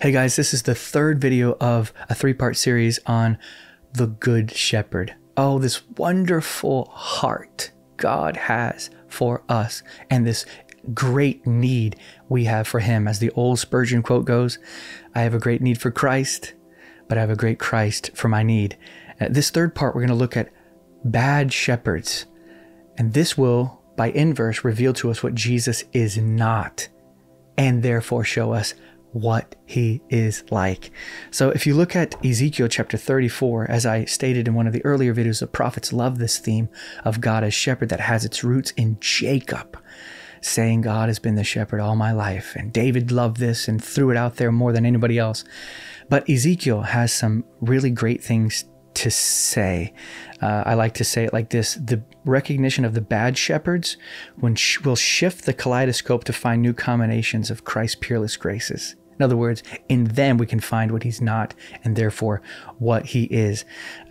Hey guys, this is the third video of a three part series on the Good Shepherd. Oh, this wonderful heart God has for us and this great need we have for Him. As the old Spurgeon quote goes, I have a great need for Christ, but I have a great Christ for my need. Uh, this third part, we're going to look at bad shepherds. And this will, by inverse, reveal to us what Jesus is not and therefore show us what he is like. So if you look at Ezekiel chapter 34, as I stated in one of the earlier videos, the prophets love this theme of God as shepherd that has its roots in Jacob, saying God has been the shepherd all my life. And David loved this and threw it out there more than anybody else. But Ezekiel has some really great things to say. Uh, I like to say it like this the recognition of the bad shepherds when sh- will shift the kaleidoscope to find new combinations of Christ's peerless graces. In other words, in them we can find what he's not and therefore what he is.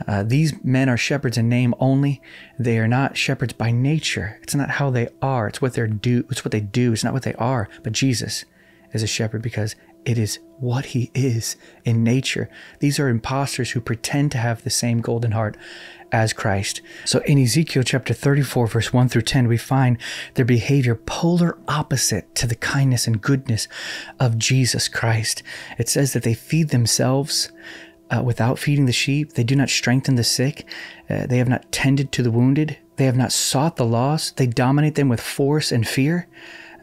Uh, these men are shepherds in name only. They are not shepherds by nature. It's not how they are. It's what they're do. It's what they do. It's not what they are. But Jesus is a shepherd because it is what he is in nature. These are impostors who pretend to have the same golden heart as Christ. So in Ezekiel chapter 34, verse 1 through 10, we find their behavior polar opposite to the kindness and goodness of Jesus Christ. It says that they feed themselves. Uh, without feeding the sheep, they do not strengthen the sick. Uh, they have not tended to the wounded. They have not sought the lost. They dominate them with force and fear.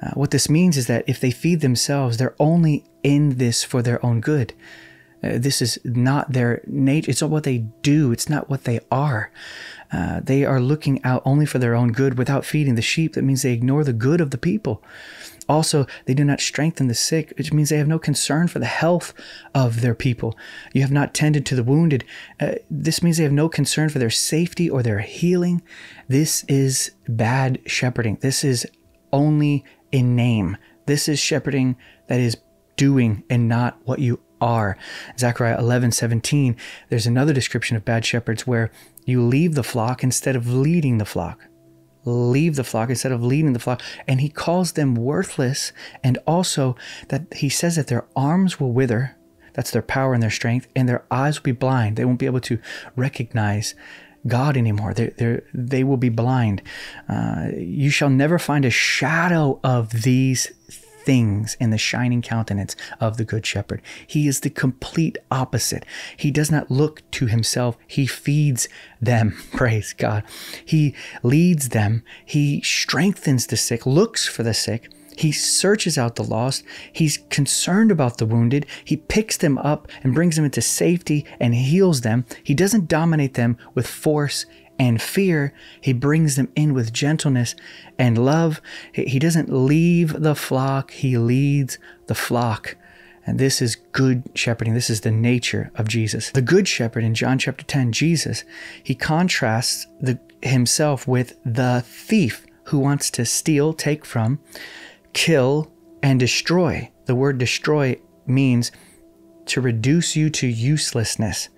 Uh, what this means is that if they feed themselves, they're only in this for their own good. Uh, this is not their nature. It's not what they do. It's not what they are. Uh, they are looking out only for their own good without feeding the sheep. That means they ignore the good of the people. Also, they do not strengthen the sick, which means they have no concern for the health of their people. You have not tended to the wounded. Uh, this means they have no concern for their safety or their healing. This is bad shepherding. This is only in name. This is shepherding that is doing and not what you are. Zechariah 11, 17, there's another description of bad shepherds where you leave the flock instead of leading the flock. Leave the flock instead of leading the flock. And he calls them worthless. And also that he says that their arms will wither. That's their power and their strength. And their eyes will be blind. They won't be able to recognize God anymore. They they they will be blind. Uh, you shall never find a shadow of these things in the shining countenance of the Good Shepherd. He is the complete opposite. He does not look to himself, he feeds them. Praise God. He leads them, he strengthens the sick, looks for the sick. He searches out the lost. He's concerned about the wounded. He picks them up and brings them into safety and heals them. He doesn't dominate them with force and fear, he brings them in with gentleness and love. He doesn't leave the flock, he leads the flock. And this is good shepherding. This is the nature of Jesus. The good shepherd in John chapter 10, Jesus, he contrasts the, himself with the thief who wants to steal, take from, kill, and destroy. The word destroy means to reduce you to uselessness,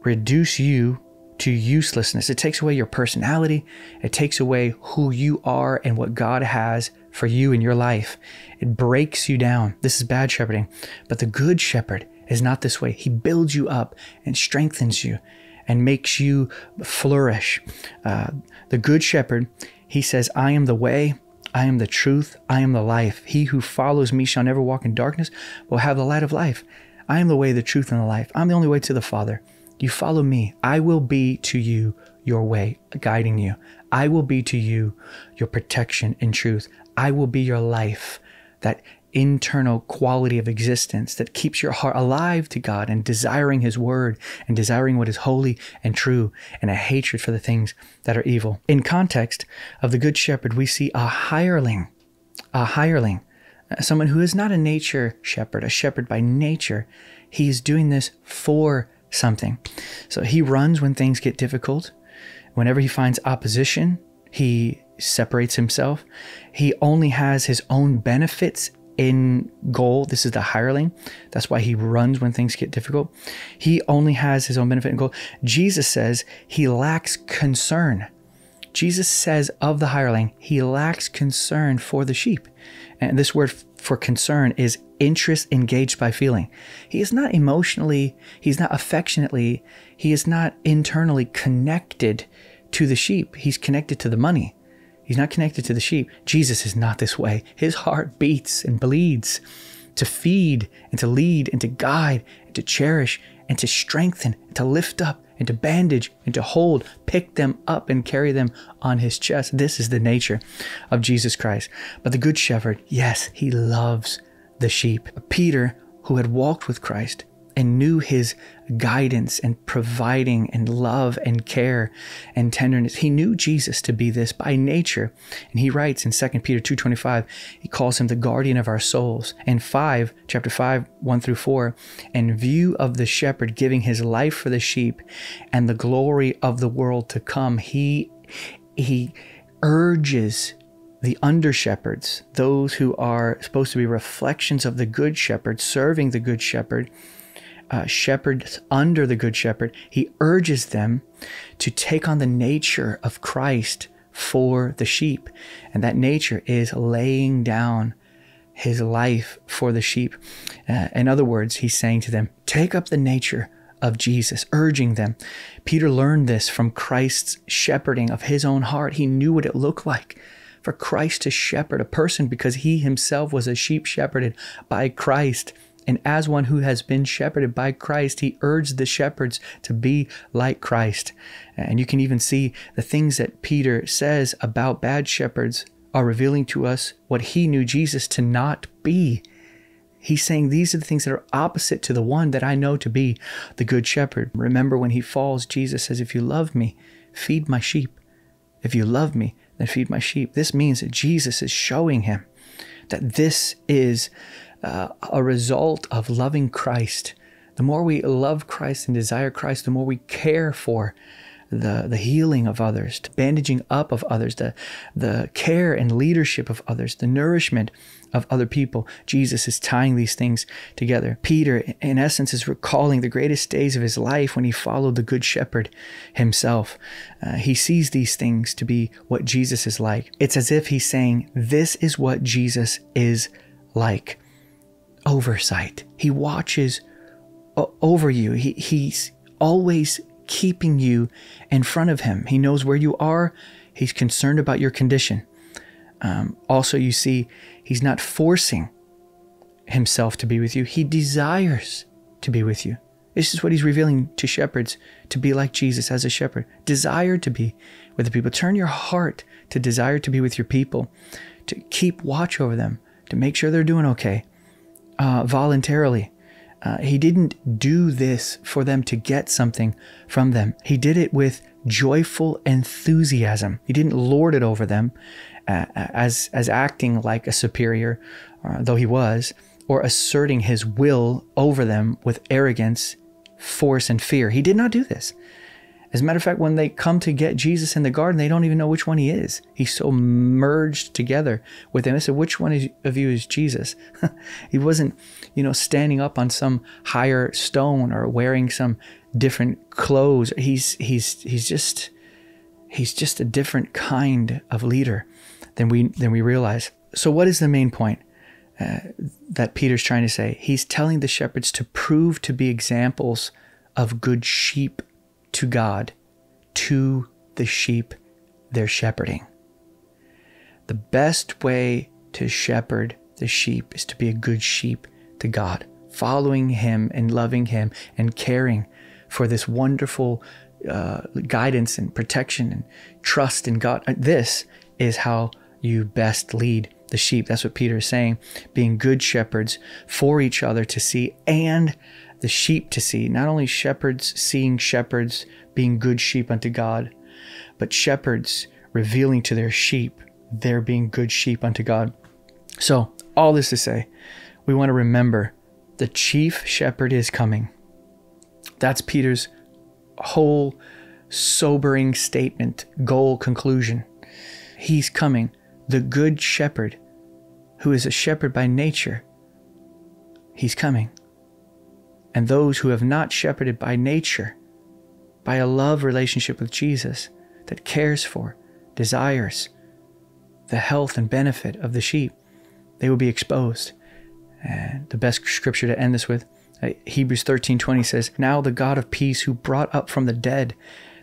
reduce you to uselessness. It takes away your personality. It takes away who you are and what God has for you in your life. It breaks you down. This is bad shepherding. But the good shepherd is not this way. He builds you up and strengthens you and makes you flourish. Uh, the good shepherd, he says, I am the way. I am the truth. I am the life. He who follows me shall never walk in darkness, but have the light of life. I am the way, the truth, and the life. I'm the only way to the Father. You follow me. I will be to you your way, guiding you. I will be to you your protection and truth. I will be your life, that internal quality of existence that keeps your heart alive to God and desiring His word and desiring what is holy and true and a hatred for the things that are evil. In context of the Good Shepherd, we see a hireling, a hireling, uh, someone who is not a nature shepherd, a shepherd by nature. He is doing this for something. So he runs when things get difficult. Whenever he finds opposition, he separates himself. He only has his own benefits in goal. This is the hireling. That's why he runs when things get difficult. He only has his own benefit in goal. Jesus says he lacks concern. Jesus says of the hireling, he lacks concern for the sheep. And this word for concern is interest engaged by feeling. He is not emotionally, he's not affectionately, he is not internally connected to the sheep. He's connected to the money. He's not connected to the sheep. Jesus is not this way. His heart beats and bleeds to feed and to lead and to guide and to cherish and to strengthen and to lift up and to bandage and to hold, pick them up and carry them on his chest. This is the nature of Jesus Christ. But the Good Shepherd, yes, he loves the sheep. Peter, who had walked with Christ, and knew his guidance and providing and love and care and tenderness. He knew Jesus to be this by nature. And he writes in 2 Peter 2.25, he calls him the guardian of our souls. And 5, chapter 5, 1 through 4, in view of the shepherd giving his life for the sheep and the glory of the world to come, he, he urges the under shepherds, those who are supposed to be reflections of the good shepherd, serving the good shepherd, uh, shepherds under the Good Shepherd, he urges them to take on the nature of Christ for the sheep. And that nature is laying down his life for the sheep. Uh, in other words, he's saying to them, take up the nature of Jesus, urging them. Peter learned this from Christ's shepherding of his own heart. He knew what it looked like for Christ to shepherd a person because he himself was a sheep shepherded by Christ. And as one who has been shepherded by Christ, he urged the shepherds to be like Christ. And you can even see the things that Peter says about bad shepherds are revealing to us what he knew Jesus to not be. He's saying these are the things that are opposite to the one that I know to be the good shepherd. Remember when he falls, Jesus says, If you love me, feed my sheep. If you love me, then feed my sheep. This means that Jesus is showing him that this is uh, a result of loving Christ. The more we love Christ and desire Christ, the more we care for the, the healing of others, the bandaging up of others, the, the care and leadership of others, the nourishment of other people. Jesus is tying these things together. Peter, in essence, is recalling the greatest days of his life when he followed the Good Shepherd himself. Uh, he sees these things to be what Jesus is like. It's as if he's saying, This is what Jesus is like oversight. He watches over you. He, he's always keeping you in front of him. He knows where you are. He's concerned about your condition. Um, also, you see, he's not forcing himself to be with you. He desires to be with you. This is what he's revealing to shepherds to be like Jesus as a shepherd. Desire to be with the people. Turn your heart to desire to be with your people, to keep watch over them, to make sure they're doing okay, uh, voluntarily. Uh, he didn't do this for them to get something from them. He did it with joyful enthusiasm. He didn't lord it over them uh, as, as acting like a superior, uh, though he was, or asserting his will over them with arrogance, force, and fear. He did not do this. As a matter of fact, when they come to get Jesus in the garden, they don't even know which one he is. He's so merged together with them. They said, which one of you is Jesus? he wasn't, you know, standing up on some higher stone or wearing some different clothes. He's he's he's just he's just a different kind of leader than we than we realize. So, what is the main point? Uh, that Peter's trying to say. He's telling the shepherds to prove to be examples of good sheep to God, to the sheep they're shepherding. The best way to shepherd the sheep is to be a good sheep to God, following Him and loving Him and caring for this wonderful uh, guidance and protection and trust in God. This is how you best lead the sheep. That's what Peter is saying. Being good shepherds for each other to see and the sheep to see. Not only shepherds seeing shepherds being good sheep unto God, but shepherds revealing to their sheep their being good sheep unto God. So, all this to say, we want to remember the chief shepherd is coming. That's Peter's whole sobering statement, goal, conclusion. He's coming, the good shepherd, who is a shepherd by nature. He's coming and those who have not shepherded by nature, by a love relationship with Jesus that cares for, desires the health and benefit of the sheep, they will be exposed. And the best scripture to end this with, uh, Hebrews 13:20 says, "Now the God of peace who brought up from the dead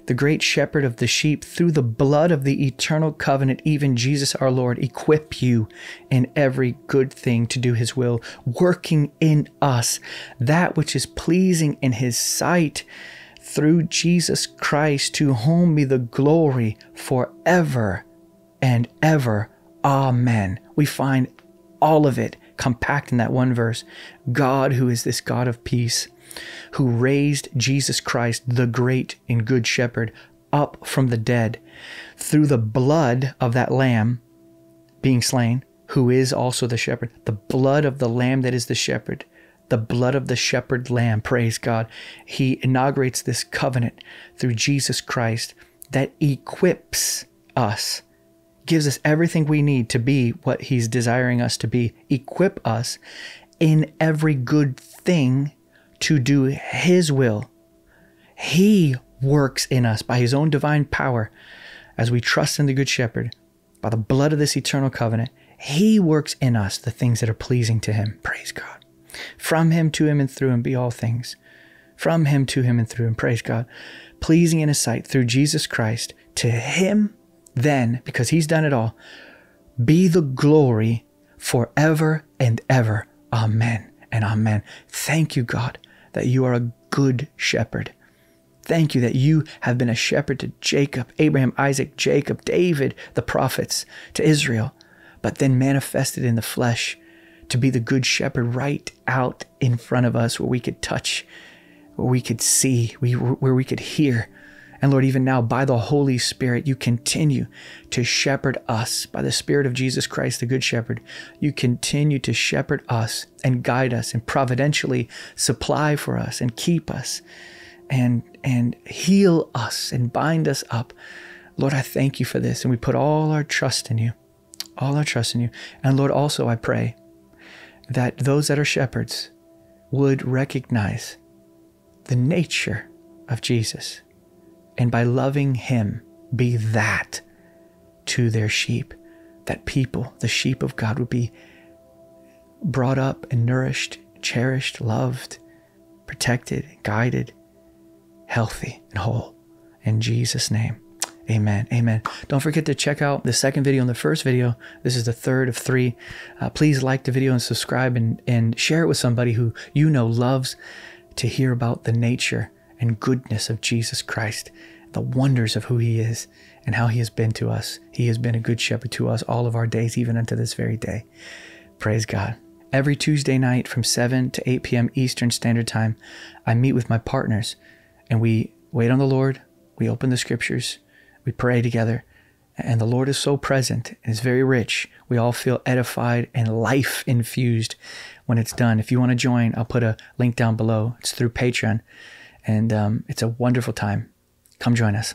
the great shepherd of the sheep, through the blood of the eternal covenant, even Jesus our Lord, equip you in every good thing to do his will, working in us that which is pleasing in his sight through Jesus Christ, to whom be the glory forever and ever. Amen. We find all of it compact in that one verse. God, who is this God of peace, who raised Jesus Christ, the great and good shepherd, up from the dead through the blood of that lamb being slain, who is also the shepherd, the blood of the lamb that is the shepherd, the blood of the shepherd lamb, praise God. He inaugurates this covenant through Jesus Christ that equips us, gives us everything we need to be what He's desiring us to be, equip us in every good thing to do His will. He works in us by His own divine power as we trust in the Good Shepherd, by the blood of this eternal covenant. He works in us the things that are pleasing to Him. Praise God. From Him, to Him, and through Him be all things. From Him, to Him, and through Him. Praise God. Pleasing in His sight through Jesus Christ. To Him, then, because He's done it all, be the glory forever and ever. Amen and amen. Thank you, God that you are a good shepherd. Thank you that you have been a shepherd to Jacob, Abraham, Isaac, Jacob, David, the prophets, to Israel, but then manifested in the flesh to be the good shepherd right out in front of us where we could touch, where we could see, where we could hear, and Lord, even now, by the Holy Spirit, you continue to shepherd us. By the Spirit of Jesus Christ, the Good Shepherd, you continue to shepherd us and guide us and providentially supply for us and keep us and, and heal us and bind us up. Lord, I thank you for this. And we put all our trust in you, all our trust in you. And Lord, also I pray that those that are shepherds would recognize the nature of Jesus and by loving Him, be that to their sheep. That people, the sheep of God, would be brought up and nourished, cherished, loved, protected, guided, healthy, and whole. In Jesus' name. Amen. Amen. Don't forget to check out the second video and the first video. This is the third of three. Uh, please like the video and subscribe and, and share it with somebody who you know loves to hear about the nature and goodness of Jesus Christ, the wonders of who he is and how he has been to us. He has been a good shepherd to us all of our days, even unto this very day. Praise God. Every Tuesday night from 7 to 8 p.m. Eastern Standard Time, I meet with my partners and we wait on the Lord. We open the scriptures. We pray together. And the Lord is so present and is very rich. We all feel edified and life infused when it's done. If you want to join, I'll put a link down below. It's through Patreon and um, it's a wonderful time. Come join us.